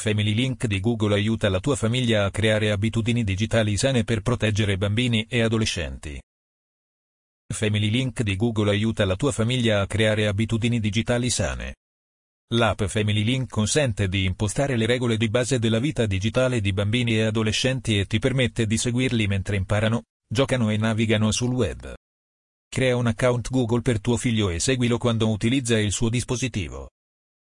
Family Link di Google aiuta la tua famiglia a creare abitudini digitali sane per proteggere bambini e adolescenti. Family Link di Google aiuta la tua famiglia a creare abitudini digitali sane. L'app Family Link consente di impostare le regole di base della vita digitale di bambini e adolescenti e ti permette di seguirli mentre imparano, giocano e navigano sul web. Crea un account Google per tuo figlio e seguilo quando utilizza il suo dispositivo.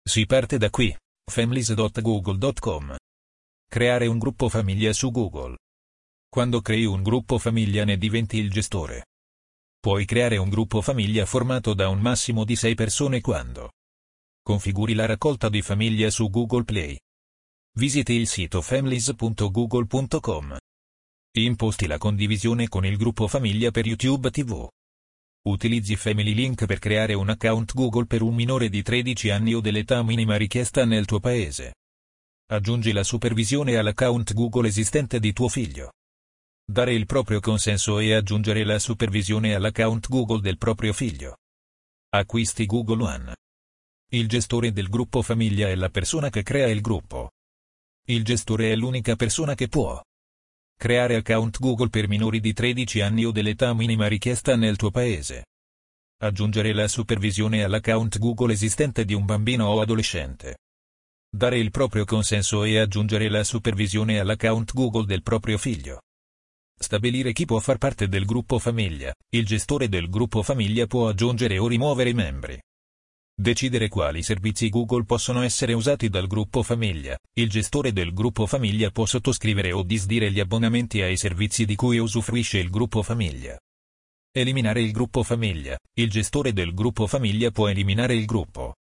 Si parte da qui families.google.com. Creare un gruppo famiglia su Google. Quando crei un gruppo famiglia ne diventi il gestore. Puoi creare un gruppo famiglia formato da un massimo di 6 persone quando configuri la raccolta di famiglia su Google Play. Visiti il sito families.google.com. Imposti la condivisione con il gruppo famiglia per YouTube TV. Utilizzi Family Link per creare un account Google per un minore di 13 anni o dell'età minima richiesta nel tuo paese. Aggiungi la supervisione all'account Google esistente di tuo figlio. Dare il proprio consenso e aggiungere la supervisione all'account Google del proprio figlio. Acquisti Google One. Il gestore del gruppo famiglia è la persona che crea il gruppo. Il gestore è l'unica persona che può Creare account Google per minori di 13 anni o dell'età minima richiesta nel tuo paese. Aggiungere la supervisione all'account Google esistente di un bambino o adolescente. Dare il proprio consenso e aggiungere la supervisione all'account Google del proprio figlio. Stabilire chi può far parte del gruppo famiglia. Il gestore del gruppo famiglia può aggiungere o rimuovere i membri. Decidere quali servizi Google possono essere usati dal gruppo famiglia. Il gestore del gruppo famiglia può sottoscrivere o disdire gli abbonamenti ai servizi di cui usufruisce il gruppo famiglia. Eliminare il gruppo famiglia. Il gestore del gruppo famiglia può eliminare il gruppo.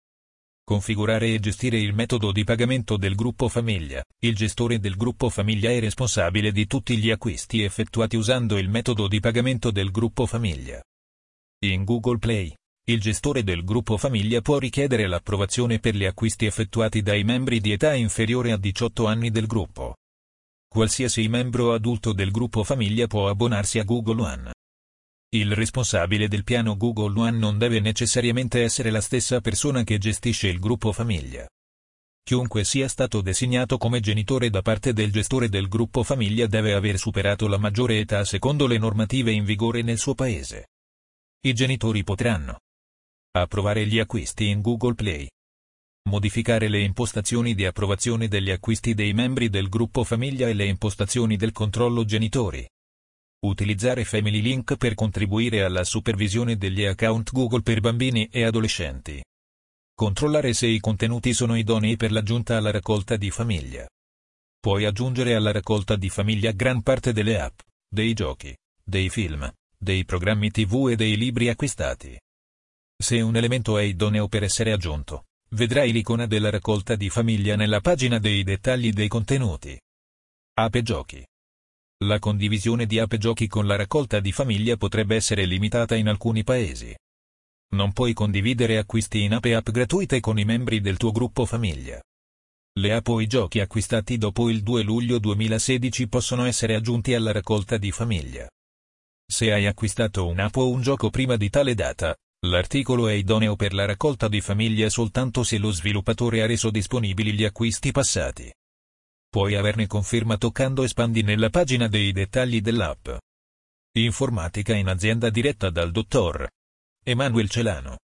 Configurare e gestire il metodo di pagamento del gruppo famiglia. Il gestore del gruppo famiglia è responsabile di tutti gli acquisti effettuati usando il metodo di pagamento del gruppo famiglia. In Google Play, il gestore del gruppo famiglia può richiedere l'approvazione per gli acquisti effettuati dai membri di età inferiore a 18 anni del gruppo. Qualsiasi membro adulto del gruppo famiglia può abbonarsi a Google One. Il responsabile del piano Google One non deve necessariamente essere la stessa persona che gestisce il gruppo famiglia. Chiunque sia stato designato come genitore da parte del gestore del gruppo famiglia deve aver superato la maggiore età secondo le normative in vigore nel suo paese. I genitori potranno Approvare gli acquisti in Google Play. Modificare le impostazioni di approvazione degli acquisti dei membri del gruppo famiglia e le impostazioni del controllo genitori. Utilizzare Family Link per contribuire alla supervisione degli account Google per bambini e adolescenti. Controllare se i contenuti sono idonei per l'aggiunta alla raccolta di famiglia. Puoi aggiungere alla raccolta di famiglia gran parte delle app, dei giochi, dei film, dei programmi TV e dei libri acquistati. Se un elemento è idoneo per essere aggiunto, vedrai l'icona della raccolta di famiglia nella pagina dei dettagli dei contenuti. Ape Giochi. La condivisione di ape giochi con la raccolta di famiglia potrebbe essere limitata in alcuni paesi. Non puoi condividere acquisti in ape app gratuite con i membri del tuo gruppo famiglia. Le app o i giochi acquistati dopo il 2 luglio 2016 possono essere aggiunti alla raccolta di famiglia. Se hai acquistato un'app o un gioco prima di tale data, L'articolo è idoneo per la raccolta di famiglia soltanto se lo sviluppatore ha reso disponibili gli acquisti passati. Puoi averne conferma toccando espandi nella pagina dei dettagli dell'app. Informatica in azienda diretta dal dottor Emanuel Celano.